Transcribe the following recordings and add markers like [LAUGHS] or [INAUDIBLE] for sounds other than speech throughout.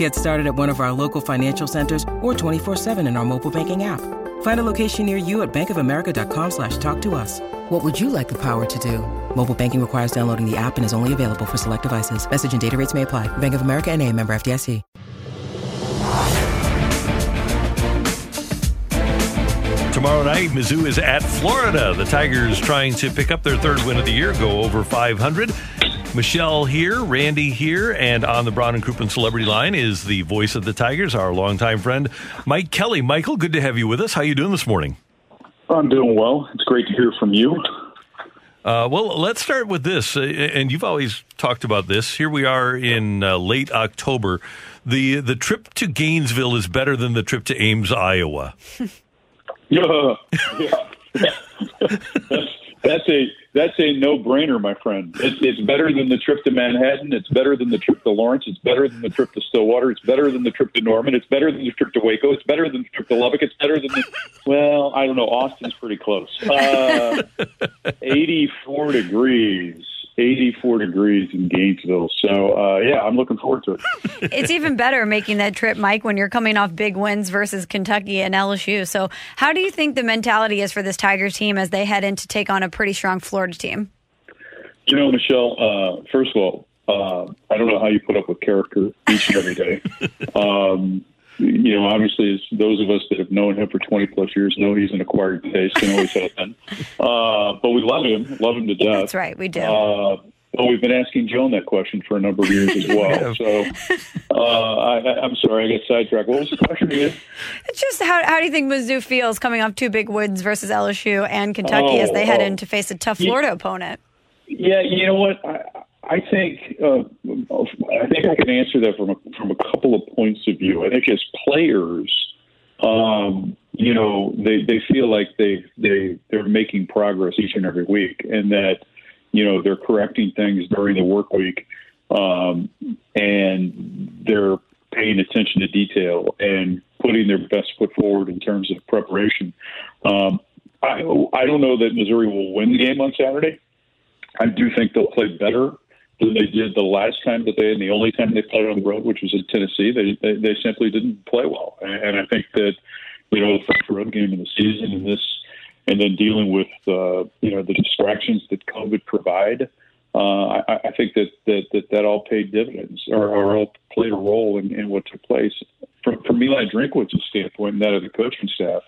Get started at one of our local financial centers or 24-7 in our mobile banking app. Find a location near you at bankofamerica.com slash talk to us. What would you like the power to do? Mobile banking requires downloading the app and is only available for select devices. Message and data rates may apply. Bank of America and a member FDIC. Tomorrow night, Mizzou is at Florida. The Tigers trying to pick up their third win of the year, go over 500. Michelle here, Randy here, and on the Brown and Crouppen Celebrity Line is the voice of the Tigers, our longtime friend, Mike Kelly. Michael, good to have you with us. How you doing this morning? I'm doing well. It's great to hear from you. Uh, well, let's start with this, uh, and you've always talked about this. Here we are in uh, late October. the The trip to Gainesville is better than the trip to Ames, Iowa. [LAUGHS] yeah, [LAUGHS] yeah. [LAUGHS] that's, that's a that's a no brainer, my friend. It's, it's better than the trip to Manhattan. It's better than the trip to Lawrence. It's better than the trip to Stillwater. It's better than the trip to Norman. It's better than the trip to Waco. It's better than the trip to Lubbock. It's better than the well, I don't know. Austin's pretty close. Uh, [LAUGHS] Eighty-four degrees. 84 degrees in Gainesville. So, uh, yeah, I'm looking forward to it. [LAUGHS] it's even better making that trip, Mike, when you're coming off big wins versus Kentucky and LSU. So, how do you think the mentality is for this Tigers team as they head in to take on a pretty strong Florida team? You know, Michelle, uh, first of all, uh, I don't know how you put up with Karraker each and every day. [LAUGHS] Um, you know, obviously, as those of us that have known him for 20 plus years know he's an acquired taste and always has been. [LAUGHS] Uh, but we love him, love him to death. That's right, we do. Uh, well, we've been asking Joan that question for a number of years as well. so uh, I, am sorry, I got sidetracked. What was the question again? Just how, how do you think Mizzou feels coming off two big wins versus LSU and Kentucky oh, as they head oh. in to face a tough Florida yeah, opponent? Yeah, you know what? I, I think uh, I think I can answer that from a, from a couple of points of view. I think as players, um, you know, they, they feel like they they they're making progress each and every week, and that you know they're correcting things during the work week, um, and they're paying attention to detail and putting their best foot forward in terms of preparation. Um, I I don't know that Missouri will win the game on Saturday. I do think they'll play better they did the last time that they and the only time they played on the road, which was in Tennessee. They they, they simply didn't play well, and, and I think that you know the first road game of the season and this, and then dealing with uh, you know the distractions that COVID provide. Uh, I, I think that, that that that all paid dividends, or, or all played a role in, in what took place. From, from Eli Drinkwitz's standpoint, and that of the coaching staff,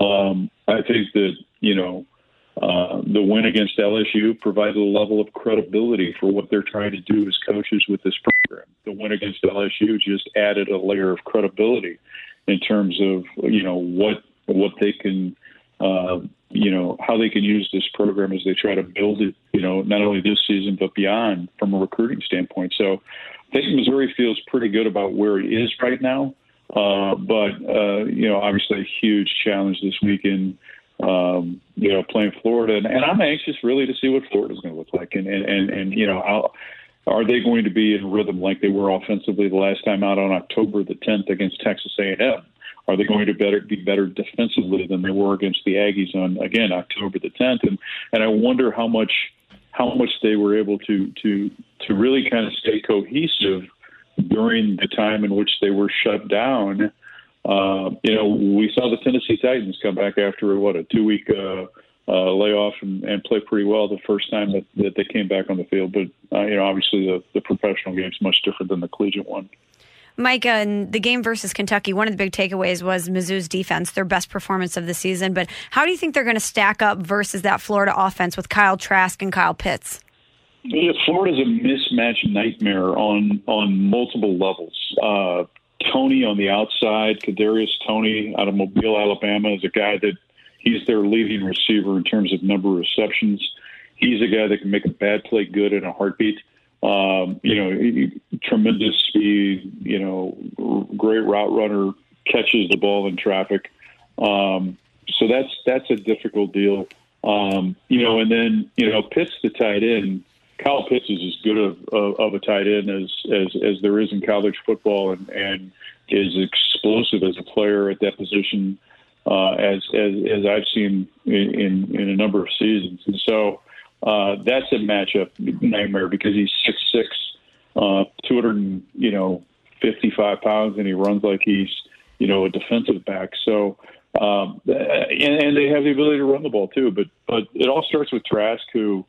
um, I think that you know uh, the win against LSU provided a level of credibility for what they're trying to do as coaches with this program. The win against LSU just added a layer of credibility in terms of you know what what they can uh, you know how they can use this program as they try to build it. You know, not only this season but beyond from a recruiting standpoint. So, I think Missouri feels pretty good about where it is right now. Uh, but uh, you know, obviously a huge challenge this weekend um, you know, playing Florida, and, and I'm anxious really to see what Florida's going to look like, and and and, and you know, how, are they going to be in rhythm like they were offensively the last time out on October the 10th against Texas A&M? Are they going to better be better defensively than they were against the Aggies on again October the 10th? And and I wonder how much how much they were able to to to really kind of stay cohesive during the time in which they were shut down uh, you know, we saw the Tennessee Titans come back after what a two week uh, uh, layoff and, and play pretty well the first time that, that they came back on the field. But uh, you know, obviously the, the professional game is much different than the collegiate one. Mike, in the game versus Kentucky, one of the big takeaways was Mizzou's defense, their best performance of the season. But how do you think they're going to stack up versus that Florida offense with Kyle Trask and Kyle Pitts? Yeah, Florida's a mismatch nightmare on on multiple levels. Uh, Toney on the outside, Kadarius Toney out of Mobile, Alabama, is a guy that he's their leading receiver in terms of number of receptions. He's a guy that can make a bad play good in a heartbeat. Um, you know, he, tremendous speed. You know, great route runner, catches the ball in traffic. Um, so that's that's a difficult deal. Um, you know, and then you know Pitts the tight end. Kyle Pitts is as good of, of, of a tight end as, as as there is in college football, and and is explosive as a player at that position uh, as, as as I've seen in, in, in a number of seasons. And so uh, that's a matchup nightmare because he's six six, uh, two hundred you know fifty five pounds, and he runs like he's you know a defensive back. So. Um, and, and they have the ability to run the ball too, but but it all starts with Trask, who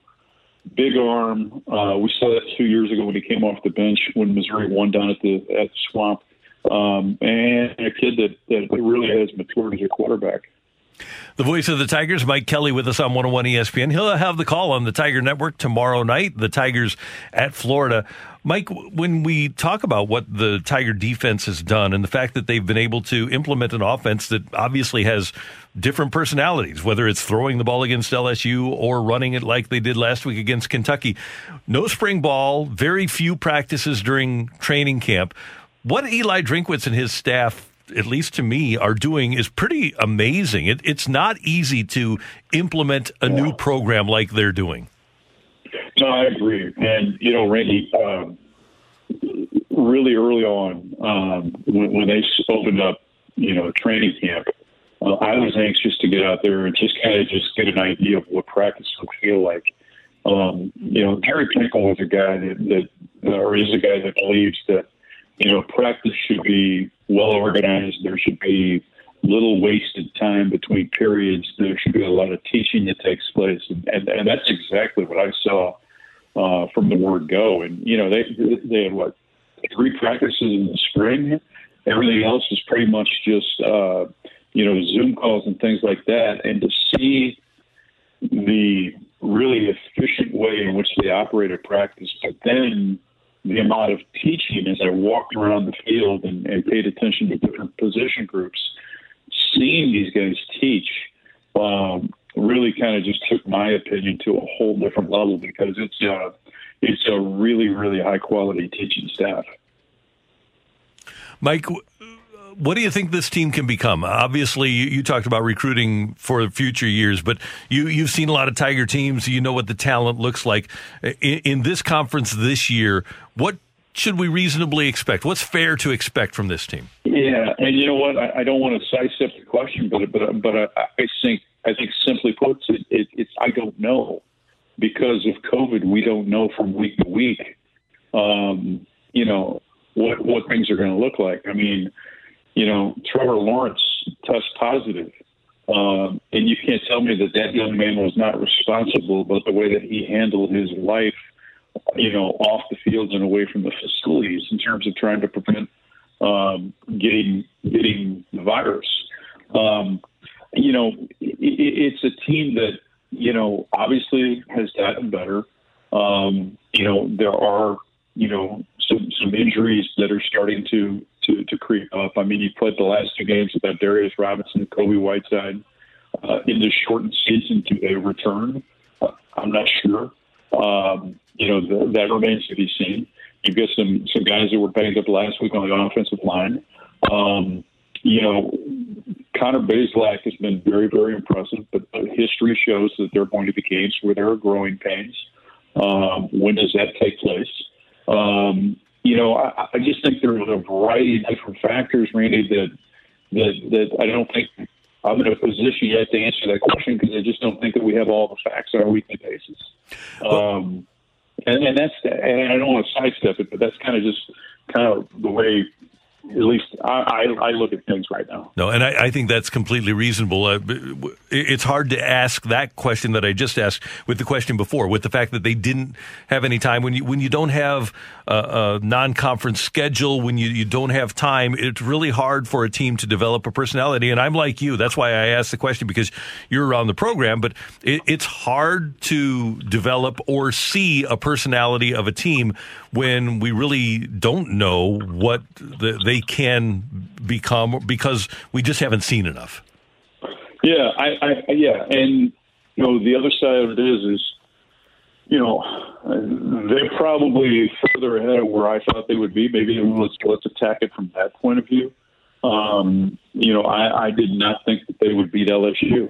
big arm. Uh, we saw that two years ago when he came off the bench when Missouri won down at the at the Swamp um, and a kid that, that really has matured as a quarterback. The voice of the Tigers, Mike Kelly, with us on 101 ESPN. He'll have the call on the Tiger Network tomorrow night. The Tigers at Florida. Mike, when we talk about what the Tiger defense has done and the fact that they've been able to implement an offense that obviously has different personalities, whether it's throwing the ball against LSU or running it like they did last week against Kentucky, no spring ball, very few practices during training camp what Eli Drinkwitz and his staff at least to me, are doing is pretty amazing. It, it's not easy to implement a yeah. new program like they're doing. No, I agree. And, you know, Randy, um, really early on, um, when, when, they opened up, you know, training camp, uh, I was anxious to get out there and just kind of just get an idea of what practice would feel like. Um, you know, Gary Pinkel was a guy that, that or is a guy that believes that you know, practice should be well organized. There should be little wasted time between periods. There should be a lot of teaching that takes place, and and, and that's exactly what I saw uh, from the word go. And you know, they they had what three practices in the spring. Everything else is pretty much just uh, you know Zoom calls and things like that. And to see the really efficient way in which they operate at practice, but then the amount of teaching as I walked around the field and, and paid attention to different position groups, seeing these guys teach um, really kind of just took my opinion to a whole different level because it's a it's a really really high quality teaching staff. Mike, what do you think this team can become? Obviously, you, you, talked about recruiting for future years, but you you've seen a lot of Tiger teams. You know what the talent looks like in, in this conference this year. What should we reasonably expect? What's fair to expect from this team? Yeah, and you know what? I, I don't want to sidestep the question, but but but I, I think I think simply put, it, it, it's I don't know because of COVID. We don't know from week to week. Um, you know what what things are going to look like. I mean you know, Trevor Lawrence test positive. Um, and you can't tell me that that young man was not responsible, but the way that he handled his life, you know, off the field and away from the facilities in terms of trying to prevent um, getting getting the virus. Um, you know, it, it's a team that you know obviously has gotten better. Um, you know, there are some injuries that are starting to to to creep up. I mean, you played the last two games without Darius Robinson Kobie Whiteside. Uh, in this shortened season, do they return? Uh, I'm not sure. Um, you know, the, that remains to be seen. You've got some some guys that were banged up last week on the offensive line. Um, you know, Connor Bazelak has been very, very impressive, but history shows that there are going to be games where there are growing pains. Um, when does that take place? Um, you know, I, I just think there's a variety of different factors, Randy, that that that I don't think I'm in a position yet to answer that question because I just don't think that we have all the facts on a weekly basis. Um, and, and that's and I don't want to sidestep it, but that's kind of just kind of the way at least I, I, I, look at things right now. No, and I, I think that's completely reasonable. Uh, it's hard to ask that question that I just asked with the question before, with the fact that they didn't have any time. When you when you don't have a, a non-conference schedule, when you, you don't have time, it's really hard for a team to develop a personality. And I'm like you. That's why I asked the question because you're around the program. But it, it's hard to develop or see a personality of a team when we really don't know what the, they can become because we just haven't seen enough. Yeah, I, I yeah, and you know the other side of it is is you know they're probably further ahead of where I thought they would be. Maybe let's let's attack it from that point of view. Um, you know, I, I did not think that they would beat LSU.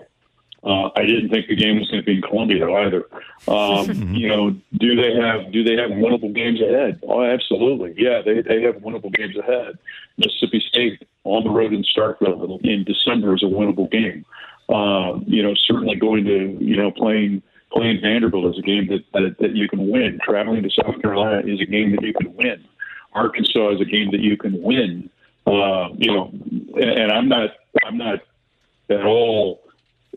Uh, I didn't think the game was going to be in Columbia either. Um, [LAUGHS] you know, do they have do they have winnable games ahead? Oh, absolutely. Yeah, they they have winnable games ahead. Mississippi State on the road in Starkville in December is a winnable game. Uh, you know, certainly going to you know playing playing Vanderbilt is a game that, that that you can win. Traveling to South Carolina is a game that you can win. Arkansas is a game that you can win. Uh, you know, and, and I'm not I'm not at all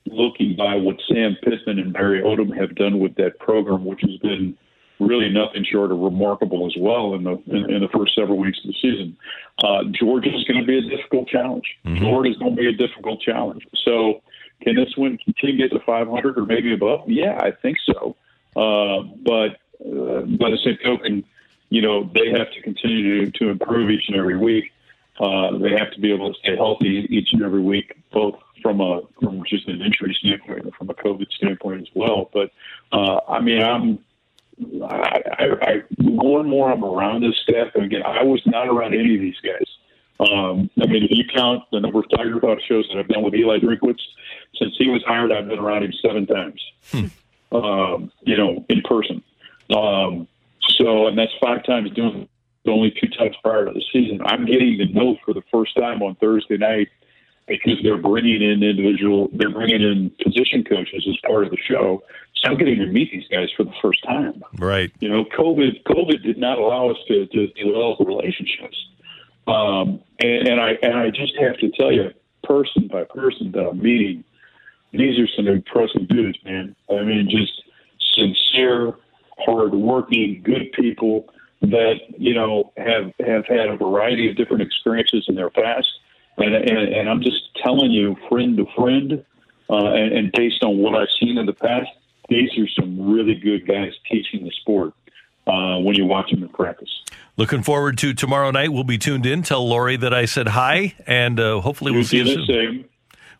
looking by what Sam Pittman and Barry Odom have done with that program, which has been really nothing short of remarkable as well in the in, in the first several weeks of the season. Uh, Georgia is going to be a difficult challenge. Mm-hmm. Florida is going to be a difficult challenge. So, can this win continue to get to 500 or maybe above? Yeah, I think so. Uh, but uh, by the same token, you know they have to continue to, to improve each and every week. Uh, they have to be able to stay healthy each and every week, both from a from just an injury standpoint and from a COVID standpoint as well. But uh, I mean, I'm I, I, I more and more I'm around this staff, and again, I was not around any of these guys. Um, I mean, if you count the number of Tiger Talk shows that I've done with Eli Drinkwitz since he was hired, I've been around him seven times. Hmm. Um, you know, in person. Um, so, and that's five times doing the only two times prior to the season. I'm getting the note for the first time on Thursday night because they're bringing in individual, they're bringing in position coaches as part of the show. So I'm getting to meet these guys for the first time. Right. You know, COVID, COVID did not allow us to, to develop relationships. Um, and, and I, and I just have to tell you, person by person that I'm meeting, these are some impressive dudes, man. I mean, just sincere, hardworking, good people that you know have have had a variety of different experiences in their past, and and, and I'm just telling you, friend to friend, uh, and, and based on what I've seen in the past, these are some really good guys teaching the sport uh, when you watch them in practice. Looking forward to tomorrow night. We'll be tuned in. Tell Lori that I said hi, and uh, hopefully we'll see you soon. Same.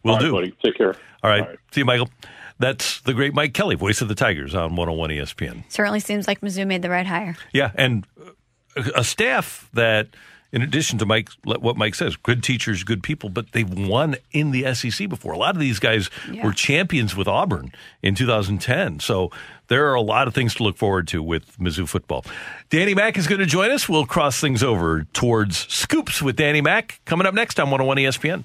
We'll All do. Right, buddy. Take care. All right. All right. See you, Michael. That's the great Mike Kelly, voice of the Tigers on 101 ESPN. Certainly seems like Mizzou made the right hire. Yeah, and a staff that, in addition to Mike, what Mike says, good teachers, good people, but they've won in the SEC before. A lot of these guys yeah. were champions with Auburn in 2010. So there are a lot of things to look forward to with Mizzou football. Danny Mack is going to join us. We'll cross things over towards Scoops with Danny Mack coming up next on 101 ESPN.